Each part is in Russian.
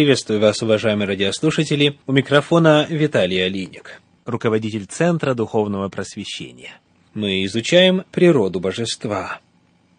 Приветствую вас, уважаемые радиослушатели. У микрофона Виталий Алиник, руководитель Центра Духовного Просвещения. Мы изучаем природу божества.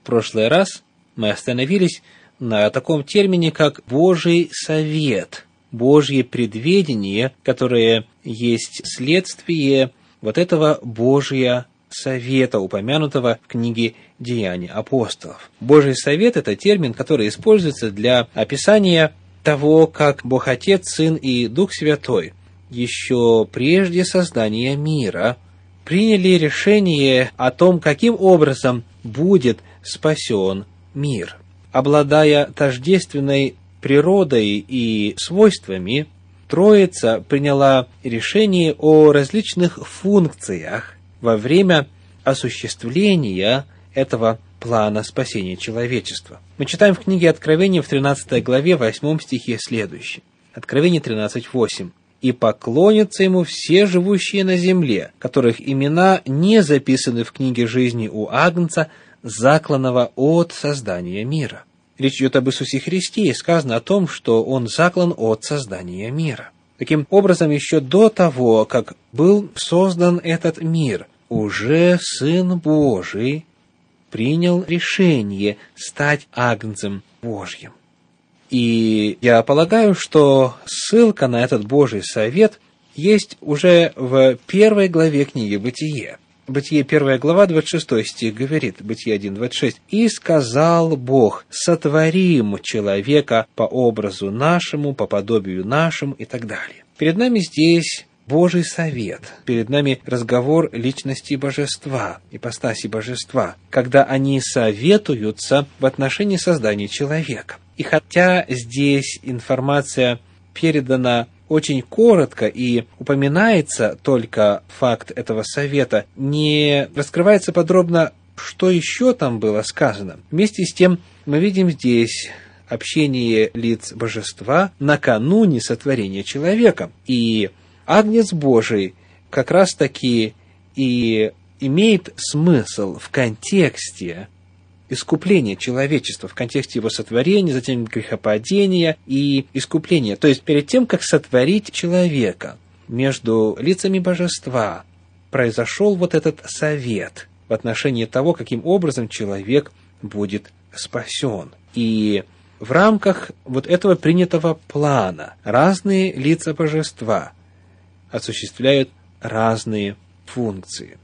В прошлый раз мы остановились на таком термине, как Божий совет, Божье предведение, которое есть следствие вот этого Божия совета, упомянутого в книге «Деяния апостолов». Божий совет – это термин, который используется для описания того, как Бог Отец, Сын и Дух Святой еще прежде создания мира приняли решение о том, каким образом будет спасен мир. Обладая тождественной природой и свойствами, Троица приняла решение о различных функциях во время осуществления этого плана спасения человечества. Мы читаем в книге Откровения в 13 главе 8 стихе следующее. Откровение 13.8. «И поклонятся ему все живущие на земле, которых имена не записаны в книге жизни у Агнца, закланного от создания мира». Речь идет об Иисусе Христе, и сказано о том, что Он заклан от создания мира. Таким образом, еще до того, как был создан этот мир, уже Сын Божий принял решение стать Агнцем Божьим. И я полагаю, что ссылка на этот Божий совет есть уже в первой главе книги «Бытие». Бытие 1 глава, 26 стих говорит, Бытие 1, 26. «И сказал Бог, сотворим человека по образу нашему, по подобию нашему» и так далее. Перед нами здесь Божий совет. Перед нами разговор личности божества, ипостаси божества, когда они советуются в отношении создания человека. И хотя здесь информация передана очень коротко и упоминается только факт этого совета, не раскрывается подробно, что еще там было сказано. Вместе с тем мы видим здесь общение лиц божества накануне сотворения человека. И Агнец Божий как раз-таки и имеет смысл в контексте искупления человечества, в контексте его сотворения, затем грехопадения и искупления. То есть перед тем, как сотворить человека, между лицами божества произошел вот этот совет в отношении того, каким образом человек будет спасен. И в рамках вот этого принятого плана разные лица божества осуществляют разные функции.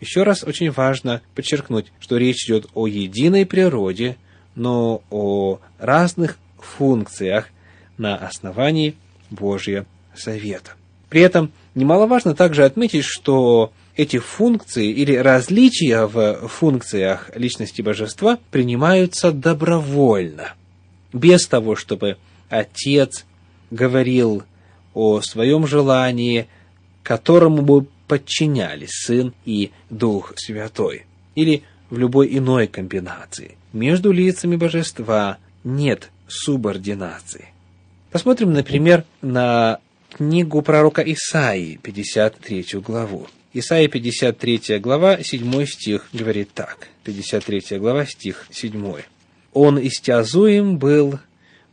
Еще раз очень важно подчеркнуть, что речь идет о единой природе, но о разных функциях на основании Божьего Совета. При этом немаловажно также отметить, что эти функции или различия в функциях личности божества принимаются добровольно, без того, чтобы Отец говорил о своем желании, которому бы подчинялись Сын и Дух Святой, или в любой иной комбинации. Между лицами божества нет субординации. Посмотрим, например, на книгу пророка Исаии, 53 главу. Исаия 53 глава, 7 стих говорит так. 53 глава, стих 7. «Он истязуем был,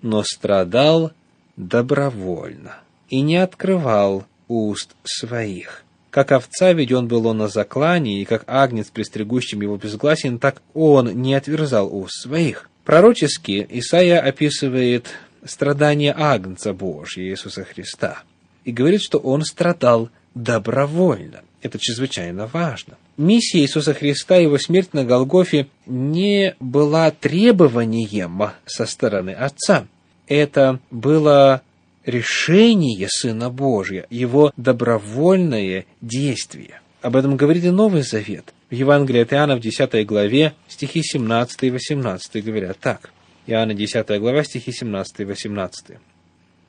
но страдал добровольно, и не открывал уст своих. Как овца веден был он на заклане, и как агнец, пристригущим его безгласен, так он не отверзал уст своих. Пророчески Исаия описывает страдания Агнца Божьего Иисуса Христа и говорит, что он страдал добровольно. Это чрезвычайно важно. Миссия Иисуса Христа, его смерть на Голгофе не была требованием со стороны Отца. Это было решение Сына Божия, его добровольное действие. Об этом говорит и Новый Завет. В Евангелии от Иоанна в 10 главе стихи 17 и 18 говорят так. Иоанна 10 глава, стихи 17 и 18.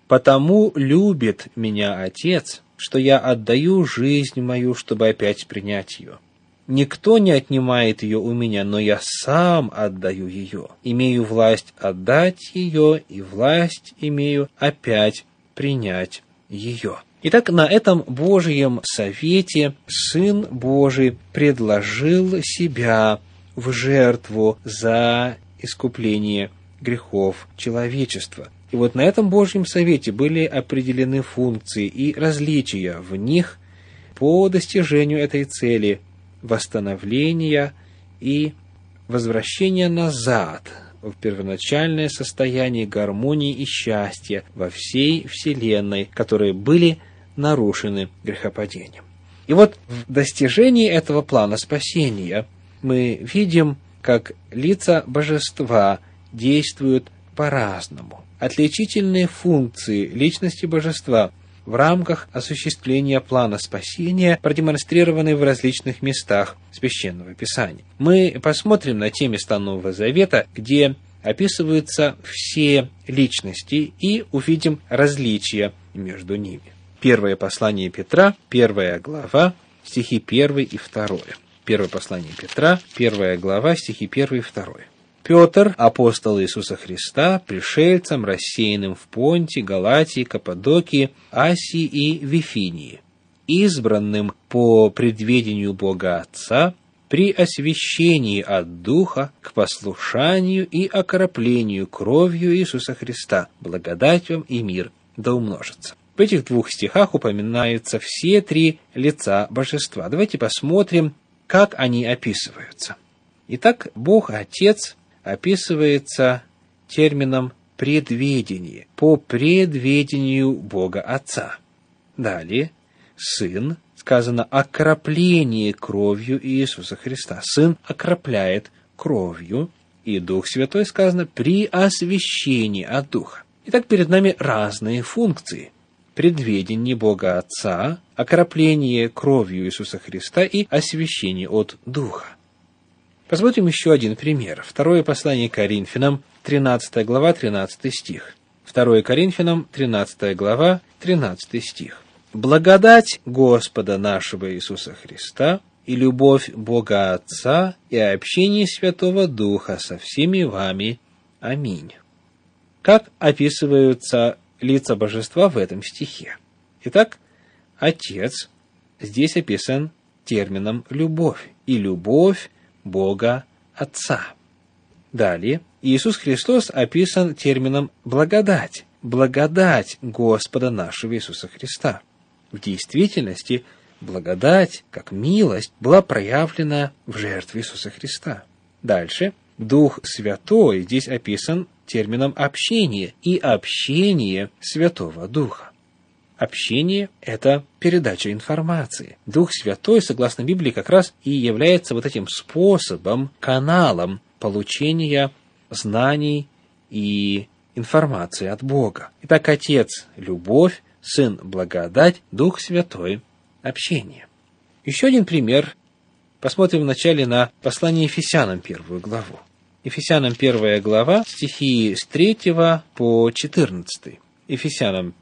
«Потому любит меня Отец, что я отдаю жизнь мою, чтобы опять принять ее. Никто не отнимает ее у меня, но я сам отдаю ее. Имею власть отдать ее, и власть имею опять принять ее. Итак, на этом Божьем совете Сын Божий предложил себя в жертву за искупление грехов человечества. И вот на этом Божьем Совете были определены функции и различия в них по достижению этой цели восстановления и возвращения назад в первоначальное состояние гармонии и счастья во всей Вселенной, которые были нарушены грехопадением. И вот в достижении этого плана спасения мы видим, как лица божества действуют по-разному. Отличительные функции личности божества в рамках осуществления плана спасения продемонстрированы в различных местах Священного Писания. Мы посмотрим на те места Нового Завета, где описываются все личности и увидим различия между ними. Первое послание Петра, первая глава, стихи 1 и 2. Первое послание Петра, первая глава, стихи 1 и 2. Петр, апостол Иисуса Христа, пришельцам, рассеянным в Понте, Галатии, Каппадокии, Асии и Вифинии, избранным по предведению Бога Отца, при освящении от Духа к послушанию и окроплению кровью Иисуса Христа, благодать вам и мир да умножится. В этих двух стихах упоминаются все три лица божества. Давайте посмотрим, как они описываются. Итак, Бог Отец описывается термином предведение, по предведению Бога Отца. Далее, Сын, сказано окропление кровью Иисуса Христа. Сын окропляет кровью, и Дух Святой сказано при освящении от Духа. Итак, перед нами разные функции. Предведение Бога Отца, окропление кровью Иисуса Христа и освящение от Духа. Посмотрим еще один пример. Второе послание Коринфянам, 13 глава, 13 стих. Второе Коринфянам, 13 глава, 13 стих. «Благодать Господа нашего Иисуса Христа и любовь Бога Отца и общение Святого Духа со всеми вами. Аминь». Как описываются лица божества в этом стихе? Итак, Отец здесь описан термином «любовь», и любовь Бога Отца. Далее, Иисус Христос описан термином «благодать», благодать Господа нашего Иисуса Христа. В действительности, благодать, как милость, была проявлена в жертве Иисуса Христа. Дальше, Дух Святой здесь описан термином «общение» и «общение Святого Духа». Общение – это передача информации. Дух Святой, согласно Библии, как раз и является вот этим способом, каналом получения знаний и информации от Бога. Итак, Отец – любовь, Сын – благодать, Дух Святой – общение. Еще один пример. Посмотрим вначале на послание Ефесянам, первую главу. Ефесянам первая глава, стихи с 3 по 14. Ефесянам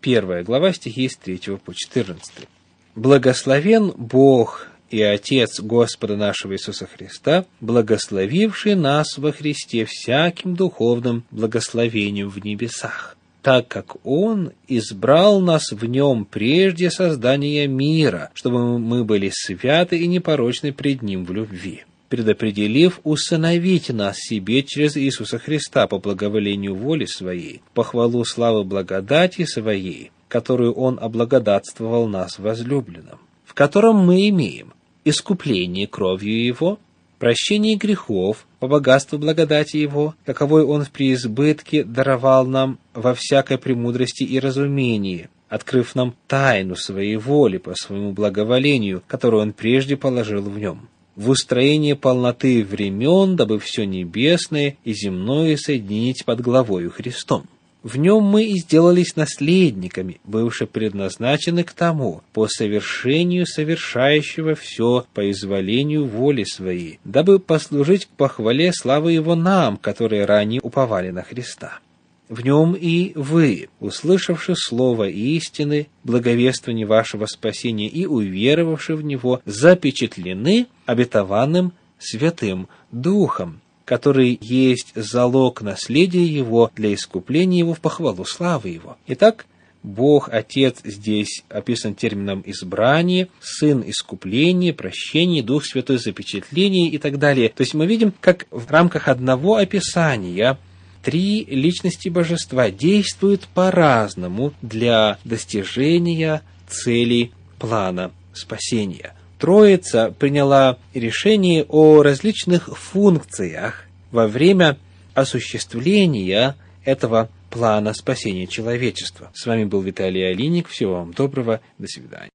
Первая глава, стихи с 3 по 14. «Благословен Бог и Отец Господа нашего Иисуса Христа, благословивший нас во Христе всяким духовным благословением в небесах, так как Он избрал нас в Нем прежде создания мира, чтобы мы были святы и непорочны пред Ним в любви» предопределив усыновить нас себе через Иисуса Христа по благоволению воли Своей, по хвалу славы благодати Своей, которую Он облагодатствовал нас возлюбленным, в котором мы имеем искупление кровью Его, прощение грехов по богатству благодати Его, каковой Он в преизбытке даровал нам во всякой премудрости и разумении, открыв нам тайну Своей воли по Своему благоволению, которую Он прежде положил в Нем в устроение полноты времен, дабы все небесное и земное соединить под главою Христом. В нем мы и сделались наследниками, бывши предназначены к тому, по совершению совершающего все по изволению воли своей, дабы послужить к похвале славы Его нам, которые ранее уповали на Христа. В нем и вы, услышавши слово истины, благовествование вашего спасения и уверовавши в него, запечатлены обетованным Святым Духом, который есть залог наследия Его для искупления Его в похвалу славы Его. Итак, Бог Отец здесь описан термином избрание, Сын искупление, прощение, Дух Святой запечатление и так далее. То есть мы видим, как в рамках одного описания три личности божества действуют по-разному для достижения цели плана спасения. Троица приняла решение о различных функциях во время осуществления этого плана спасения человечества. С вами был Виталий Алиник. Всего вам доброго. До свидания.